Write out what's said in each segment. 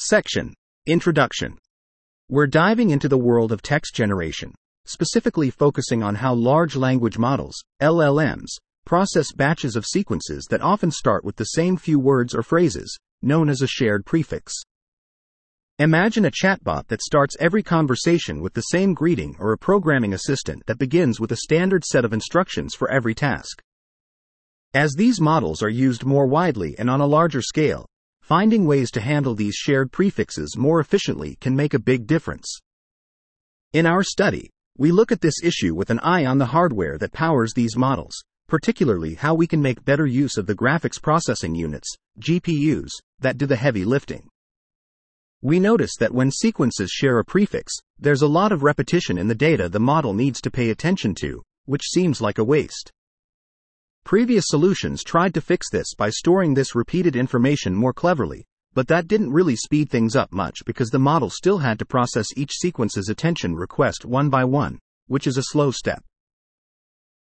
Section Introduction We're diving into the world of text generation, specifically focusing on how large language models, LLMs, process batches of sequences that often start with the same few words or phrases, known as a shared prefix. Imagine a chatbot that starts every conversation with the same greeting or a programming assistant that begins with a standard set of instructions for every task. As these models are used more widely and on a larger scale, finding ways to handle these shared prefixes more efficiently can make a big difference. In our study, we look at this issue with an eye on the hardware that powers these models, particularly how we can make better use of the graphics processing units, GPUs, that do the heavy lifting. We notice that when sequences share a prefix, there's a lot of repetition in the data the model needs to pay attention to, which seems like a waste. Previous solutions tried to fix this by storing this repeated information more cleverly, but that didn't really speed things up much because the model still had to process each sequence's attention request one by one, which is a slow step.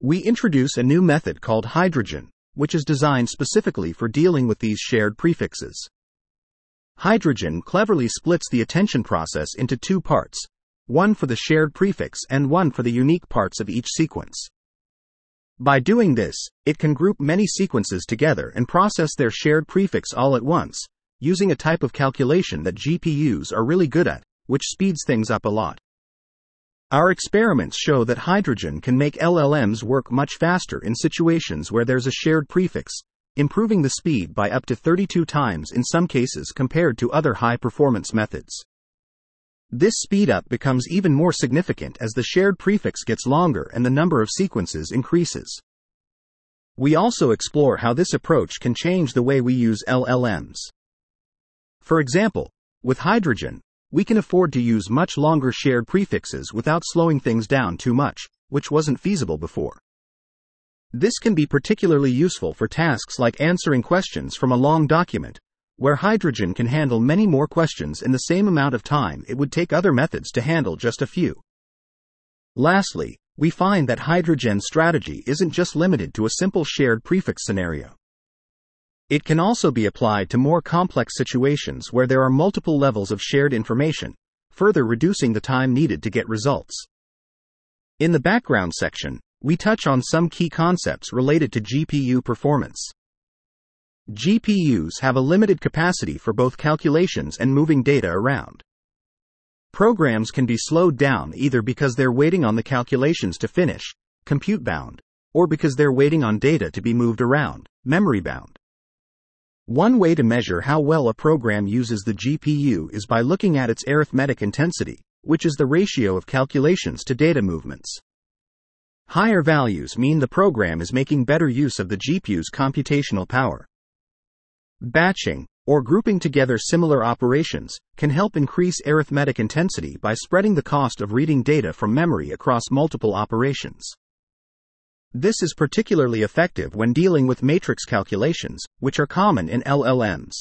We introduce a new method called Hydragen, which is designed specifically for dealing with these shared prefixes. Hydragen cleverly splits the attention process into two parts, one for the shared prefix and one for the unique parts of each sequence. By doing this, it can group many sequences together and process their shared prefix all at once, using a type of calculation that GPUs are really good at, which speeds things up a lot. Our experiments show that Hydragen can make LLMs work much faster in situations where there's a shared prefix, improving the speed by up to 32 times in some cases compared to other high performance methods. This speedup becomes even more significant as the shared prefix gets longer and the number of sequences increases. We also explore how this approach can change the way we use LLMs. For example, with Hydragen, we can afford to use much longer shared prefixes without slowing things down too much, which wasn't feasible before. This can be particularly useful for tasks like answering questions from a long document, where Hydragen can handle many more questions in the same amount of time it would take other methods to handle just a few. Lastly, we find that Hydragen's strategy isn't just limited to a simple shared prefix scenario. It can also be applied to more complex situations where there are multiple levels of shared information, further reducing the time needed to get results. In the background section, we touch on some key concepts related to GPU performance. GPUs have a limited capacity for both calculations and moving data around. Programs can be slowed down either because they're waiting on the calculations to finish, compute bound, or because they're waiting on data to be moved around, memory bound. One way to measure how well a program uses the GPU is by looking at its arithmetic intensity, which is the ratio of calculations to data movements. Higher values mean the program is making better use of the GPU's computational power. Batching, or grouping together similar operations, can help increase arithmetic intensity by spreading the cost of reading data from memory across multiple operations. This is particularly effective when dealing with matrix calculations, which are common in LLMs.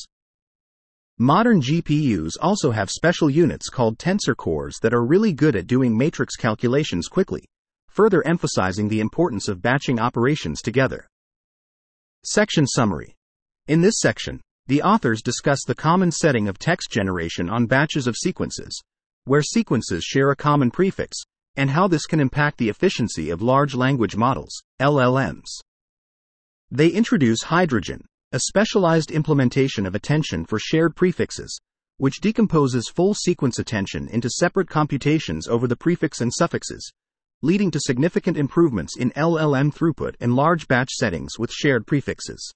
Modern GPUs also have special units called tensor cores that are really good at doing matrix calculations quickly, further emphasizing the importance of batching operations together. Section Summary in this section, the authors discuss the common setting of text generation on batches of sequences, where sequences share a common prefix, and how this can impact the efficiency of large language models, LLMs. They introduce Hydragen, a specialized implementation of attention for shared prefixes, which decomposes full sequence attention into separate computations over the prefix and suffixes, leading to significant improvements in LLM throughput in large batch settings with shared prefixes.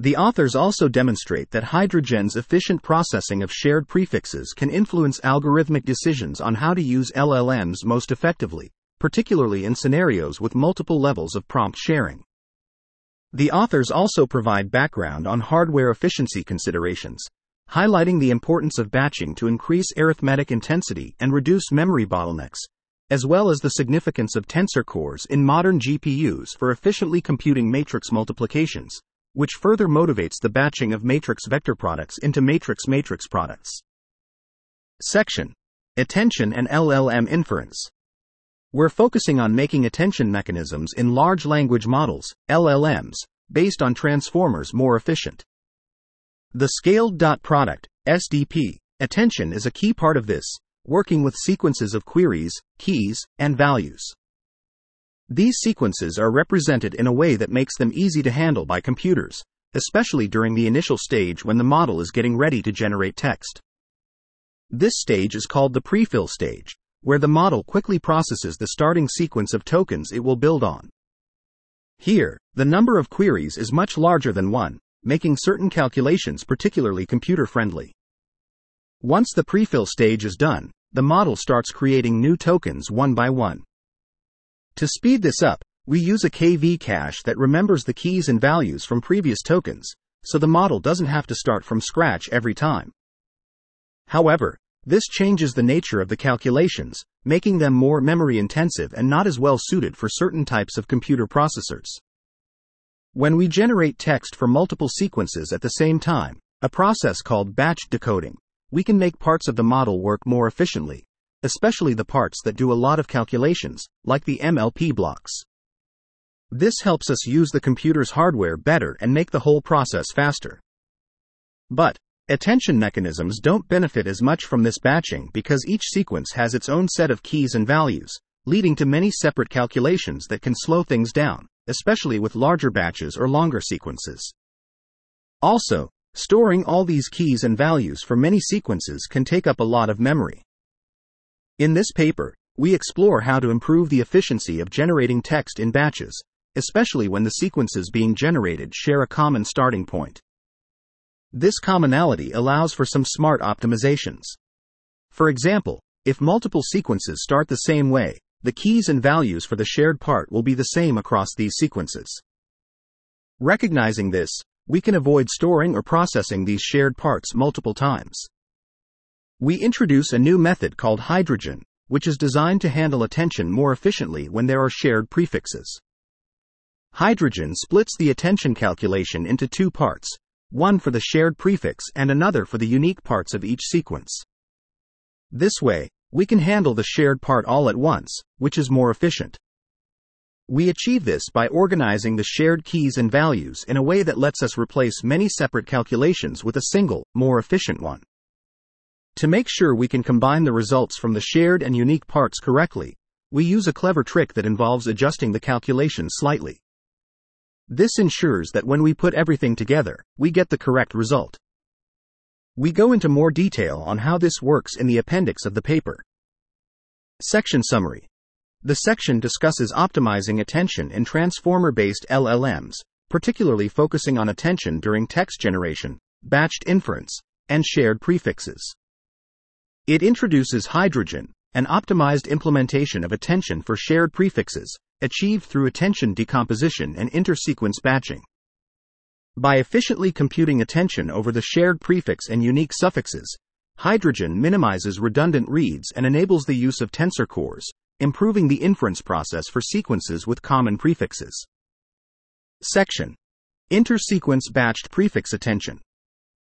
The authors also demonstrate that Hydragen's efficient processing of shared prefixes can influence algorithmic decisions on how to use LLMs most effectively, particularly in scenarios with multiple levels of prompt sharing. The authors also provide background on hardware efficiency considerations, highlighting the importance of batching to increase arithmetic intensity and reduce memory bottlenecks, as well as the significance of tensor cores in modern GPUs for efficiently computing matrix multiplications which further motivates the batching of matrix vector products into matrix matrix products. Section Attention and LLM Inference. We're focusing on making attention mechanisms in large language models, LLMs, based on transformers more efficient. The scaled dot product, SDP. Attention is a key part of this, working with sequences of queries, keys, and values. These sequences are represented in a way that makes them easy to handle by computers, especially during the initial stage when the model is getting ready to generate text. This stage is called the prefill stage, where the model quickly processes the starting sequence of tokens it will build on. Here, the number of queries is much larger than one, making certain calculations particularly computer friendly. Once the prefill stage is done, the model starts creating new tokens one by one. To speed this up, we use a KV cache that remembers the keys and values from previous tokens, so the model doesn't have to start from scratch every time. However, this changes the nature of the calculations, making them more memory intensive and not as well suited for certain types of computer processors. When we generate text for multiple sequences at the same time, a process called batch decoding, we can make parts of the model work more efficiently, especially the parts that do a lot of calculations, like the MLP blocks. This helps us use the computer's hardware better and make the whole process faster. But, Attention mechanisms don't benefit as much from this batching because each sequence has its own set of keys and values, leading to many separate calculations that can slow things down, especially with larger batches or longer sequences. Also, storing all these keys and values for many sequences can take up a lot of memory. In this paper, we explore how to improve the efficiency of generating text in batches, especially when the sequences being generated share a common starting point. This commonality allows for some smart optimizations. For example, if multiple sequences start the same way, the keys and values for the shared part will be the same across these sequences. Recognizing this, we can avoid storing or processing these shared parts multiple times. We introduce a new method called Hydragen, which is designed to handle attention more efficiently when there are shared prefixes. Hydragen splits the attention calculation into two parts, one for the shared prefix and another for the unique parts of each sequence. This way, we can handle the shared part all at once, which is more efficient. We achieve this by organizing the shared keys and values in a way that lets us replace many separate calculations with a single, more efficient one. To make sure we can combine the results from the shared and unique parts correctly, we use a clever trick that involves adjusting the calculation slightly. This ensures that when we put everything together, we get the correct result. We go into more detail on how this works in the appendix of the paper. Section Summary The section discusses optimizing attention in transformer based LLMs, particularly focusing on attention during text generation, batched inference, and shared prefixes. It introduces Hydragen, an optimized implementation of attention for shared prefixes, achieved through attention decomposition and intersequence batching. By efficiently computing attention over the shared prefix and unique suffixes, Hydragen minimizes redundant reads and enables the use of tensor cores, improving the inference process for sequences with common prefixes. Section Intersequence batched prefix attention.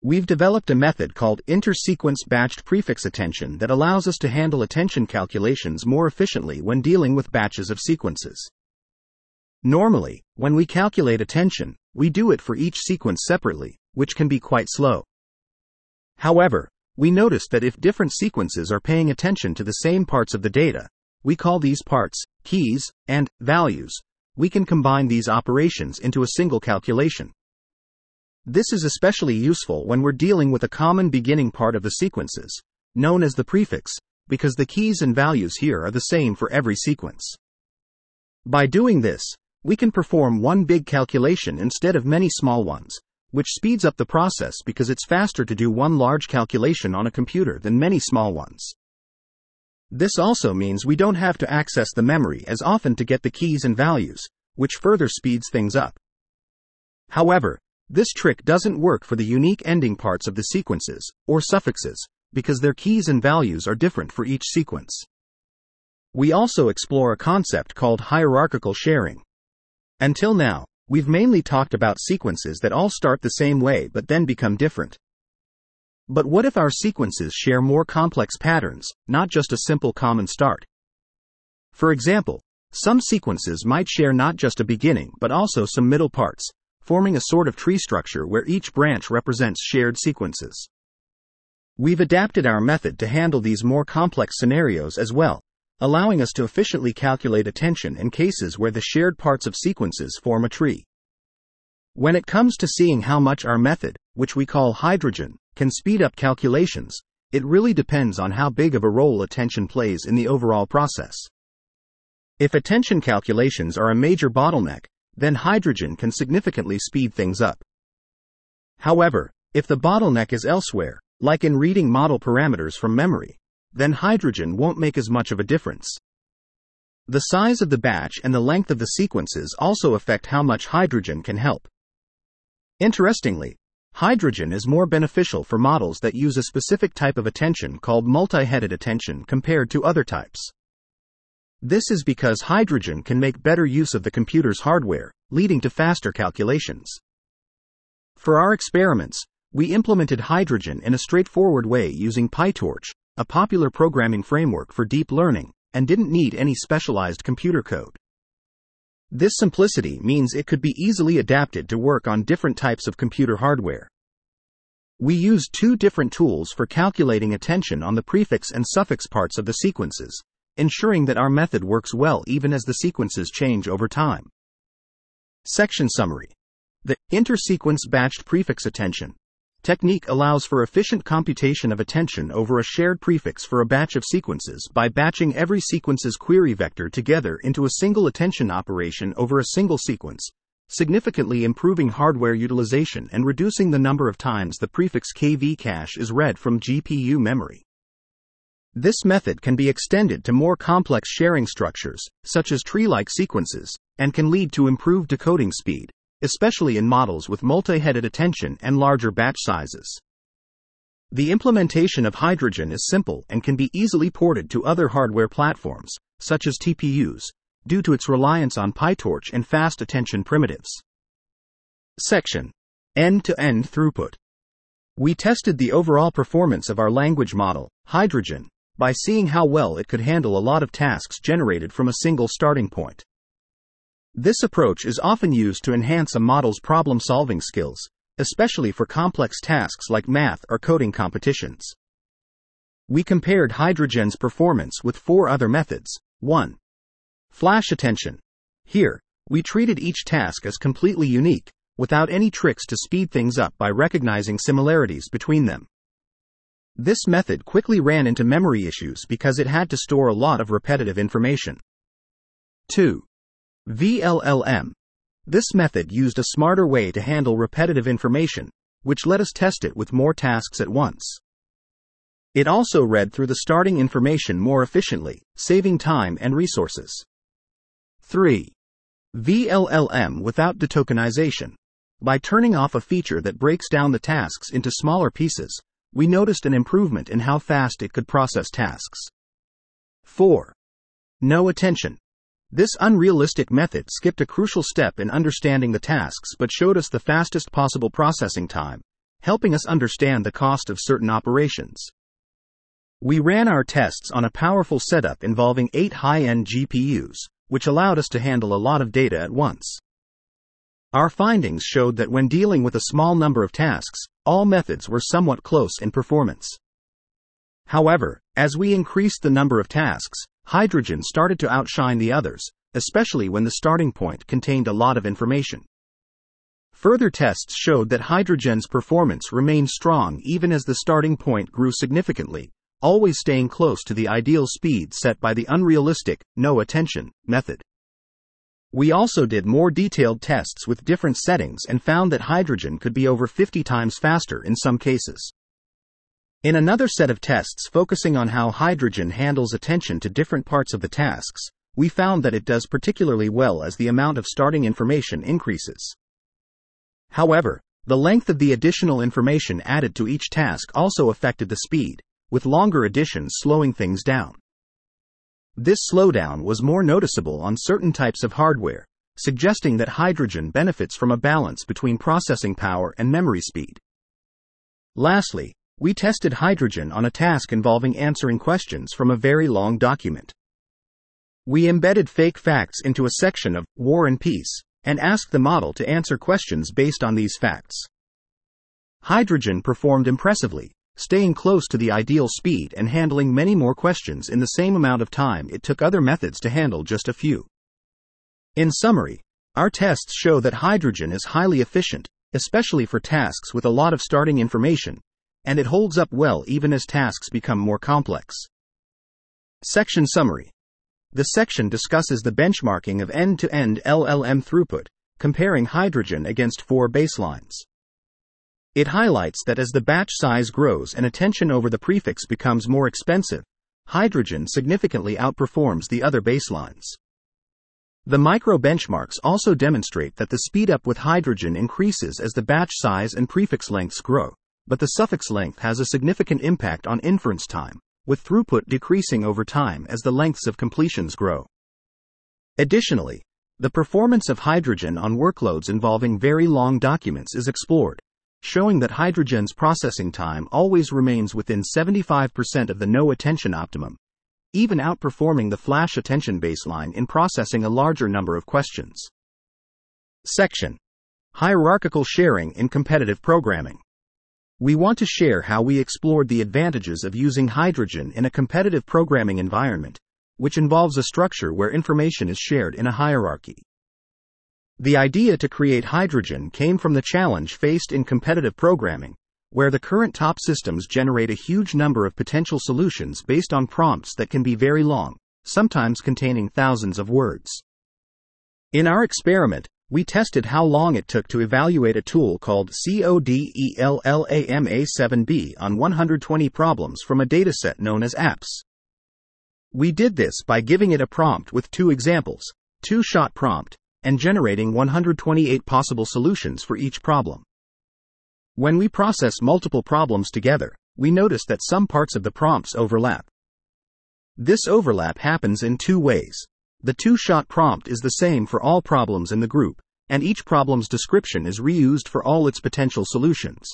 We've developed a method called intersequence batched prefix attention that allows us to handle attention calculations more efficiently when dealing with batches of sequences. Normally, when we calculate attention, we do it for each sequence separately, which can be quite slow. However, we noticed that if different sequences are paying attention to the same parts of the data, we call these parts keys and values, we can combine these operations into a single calculation. This is especially useful when we're dealing with a common beginning part of the sequences, known as the prefix, because the keys and values here are the same for every sequence. By doing this, we can perform one big calculation instead of many small ones, which speeds up the process because it's faster to do one large calculation on a computer than many small ones. This also means we don't have to access the memory as often to get the keys and values, which further speeds things up. However, this trick doesn't work for the unique ending parts of the sequences, or suffixes, because their keys and values are different for each sequence. We also explore a concept called hierarchical sharing. Until now, we've mainly talked about sequences that all start the same way but then become different. But what if our sequences share more complex patterns, not just a simple common start? For example, some sequences might share not just a beginning but also some middle parts, forming a sort of tree structure where each branch represents shared sequences. We've adapted our method to handle these more complex scenarios as well, allowing us to efficiently calculate attention in cases where the shared parts of sequences form a tree. When it comes to seeing how much our method, which we call Hydragen, can speed up calculations, it really depends on how big of a role attention plays in the overall process. If attention calculations are a major bottleneck, then Hydragen can significantly speed things up. However, if the bottleneck is elsewhere, like in reading model parameters from memory, then Hydragen won't make as much of a difference. The size of the batch and the length of the sequences also affect how much Hydragen can help. Interestingly, Hydragen is more beneficial for models that use a specific type of attention called multi-headed attention compared to other types. This is because Hydragen can make better use of the computer's hardware, leading to faster calculations. For our experiments, we implemented Hydragen in a straightforward way using PyTorch, a popular programming framework for deep learning, and didn't need any specialized computer code. This simplicity means it could be easily adapted to work on different types of computer hardware. We used two different tools for calculating attention on the prefix and suffix parts of the sequences, ensuring that our method works well even as the sequences change over time. Section Summary The intersequence batched prefix attention technique allows for efficient computation of attention over a shared prefix for a batch of sequences by batching every sequence's query vector together into a single attention operation over a single sequence, significantly improving hardware utilization and reducing the number of times the prefix KV cache is read from GPU memory. This method can be extended to more complex sharing structures, such as tree like sequences, and can lead to improved decoding speed, especially in models with multi-headed attention and larger batch sizes. The implementation of Hydragen is simple and can be easily ported to other hardware platforms, such as TPUs, due to its reliance on PyTorch and fast attention primitives. Section End-to-end throughput. We tested the overall performance of our language model, Hydragen, by seeing how well it could handle a lot of tasks generated from a single starting point. This approach is often used to enhance a model's problem solving skills, especially for complex tasks like math or coding competitions. We compared Hydragen's performance with four other methods. 1. Flash attention. Here, we treated each task as completely unique, without any tricks to speed things up by recognizing similarities between them. This method quickly ran into memory issues because it had to store a lot of repetitive information. 2. VLLM. This method used a smarter way to handle repetitive information, which let us test it with more tasks at once. It also read through the starting information more efficiently, saving time and resources. 3. VLLM without detokenization. By turning off a feature that breaks down the tasks into smaller pieces, we noticed an improvement in how fast it could process tasks. 4. No attention. This unrealistic method skipped a crucial step in understanding the tasks but showed us the fastest possible processing time, helping us understand the cost of certain operations. We ran our tests on a powerful setup involving eight high end GPUs, which allowed us to handle a lot of data at once. Our findings showed that when dealing with a small number of tasks, all methods were somewhat close in performance. However, as we increased the number of tasks, Hydragen started to outshine the others, especially when the starting point contained a lot of information. Further tests showed that Hydragen's performance remained strong even as the starting point grew significantly, always staying close to the ideal speed set by the unrealistic, no attention, method. We also did more detailed tests with different settings and found that Hydragen could be over 50 times faster in some cases. In another set of tests focusing on how Hydragen handles attention to different parts of the tasks, we found that it does particularly well as the amount of starting information increases. However, the length of the additional information added to each task also affected the speed, with longer additions slowing things down. This slowdown was more noticeable on certain types of hardware, suggesting that Hydragen benefits from a balance between processing power and memory speed. Lastly, we tested Hydragen on a task involving answering questions from a very long document. We embedded fake facts into a section of War and Peace and asked the model to answer questions based on these facts. Hydragen performed impressively, staying close to the ideal speed and handling many more questions in the same amount of time it took other methods to handle just a few. In summary, our tests show that Hydragen is highly efficient, especially for tasks with a lot of starting information, and it holds up well even as tasks become more complex. Section Summary The section discusses the benchmarking of end to end LLM throughput, comparing Hydragen against four baselines. It highlights that as the batch size grows and attention over the prefix becomes more expensive, Hydragen significantly outperforms the other baselines. The micro benchmarks also demonstrate that the speedup with Hydragen increases as the batch size and prefix lengths grow, but the suffix length has a significant impact on inference time, with throughput decreasing over time as the lengths of completions grow. Additionally, the performance of Hydragen on workloads involving very long documents is explored, showing that Hydragen's processing time always remains within 75% of the no attention optimum, even outperforming the flash attention baseline in processing a larger number of questions. Section Hierarchical Sharing in Competitive Programming. We want to share how we explored the advantages of using Hydragen in a competitive programming environment, which involves a structure where information is shared in a hierarchy. The idea to create Hydragen came from the challenge faced in competitive programming, where the current top systems generate a huge number of potential solutions based on prompts that can be very long, sometimes containing thousands of words. In our experiment, we tested how long it took to evaluate a tool called CODELLAMA7B on 120 problems from a dataset known as APPS. We did this by giving it a prompt with two examples, two shot prompt, and generating 128 possible solutions for each problem. When we process multiple problems together, we notice that some parts of the prompts overlap. This overlap happens in two ways. The two shot prompt is the same for all problems in the group, and each problem's description is reused for all its potential solutions.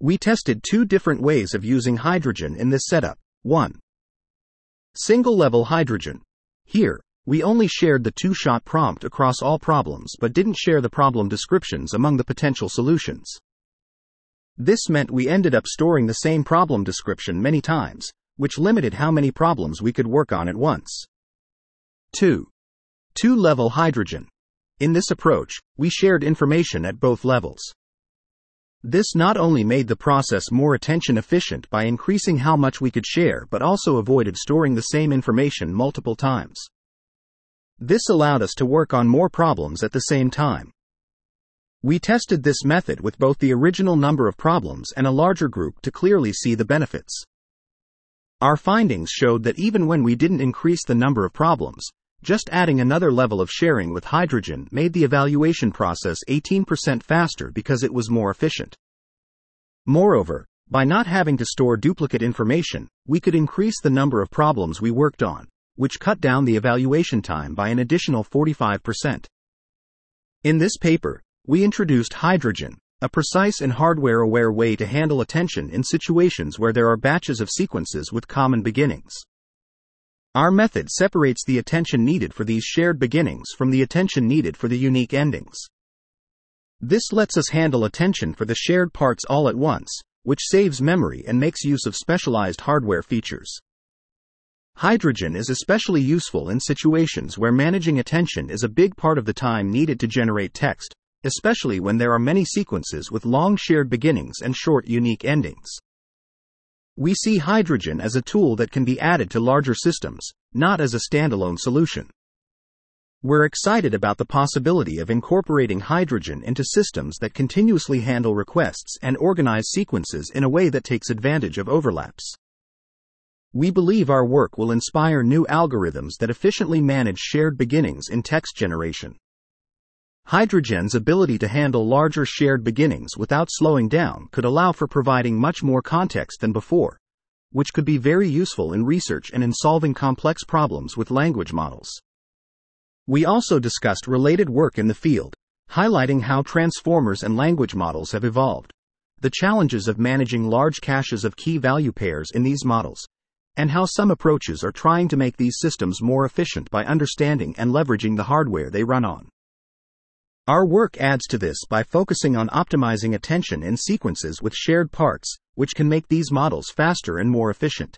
We tested two different ways of using Hydragen in this setup. 1. Single level Hydragen. Here, we only shared the two shot prompt across all problems but didn't share the problem descriptions among the potential solutions. This meant we ended up storing the same problem description many times, which limited how many problems we could work on at once. 2. Two level Hydragen. In this approach, we shared information at both levels. This not only made the process more attention efficient by increasing how much we could share but also avoided storing the same information multiple times. This allowed us to work on more problems at the same time. We tested this method with both the original number of problems and a larger group to clearly see the benefits. Our findings showed that even when we didn't increase the number of problems, just adding another level of sharing with Hydragen made the evaluation process 18% faster because it was more efficient. Moreover, by not having to store duplicate information, we could increase the number of problems we worked on, which cut down the evaluation time by an additional 45%. In this paper, we introduced Hydragen, a precise and hardware aware way to handle attention in situations where there are batches of sequences with common beginnings. Our method separates the attention needed for these shared beginnings from the attention needed for the unique endings. This lets us handle attention for the shared parts all at once, which saves memory and makes use of specialized hardware features. Hydragen is especially useful in situations where managing attention is a big part of the time needed to generate text, especially when there are many sequences with long shared beginnings and short unique endings. We see Hydragen as a tool that can be added to larger systems, not as a standalone solution. We're excited about the possibility of incorporating Hydragen into systems that continuously handle requests and organize sequences in a way that takes advantage of overlaps. We believe our work will inspire new algorithms that efficiently manage shared beginnings in text generation. Hydragen's ability to handle larger shared beginnings without slowing down could allow for providing much more context than before, which could be very useful in research and in solving complex problems with language models. We also discussed related work in the field, highlighting how transformers and language models have evolved, the challenges of managing large caches of key value pairs in these models, and how some approaches are trying to make these systems more efficient by understanding and leveraging the hardware they run on. Our work adds to this by focusing on optimizing attention in sequences with shared parts, which can make these models faster and more efficient.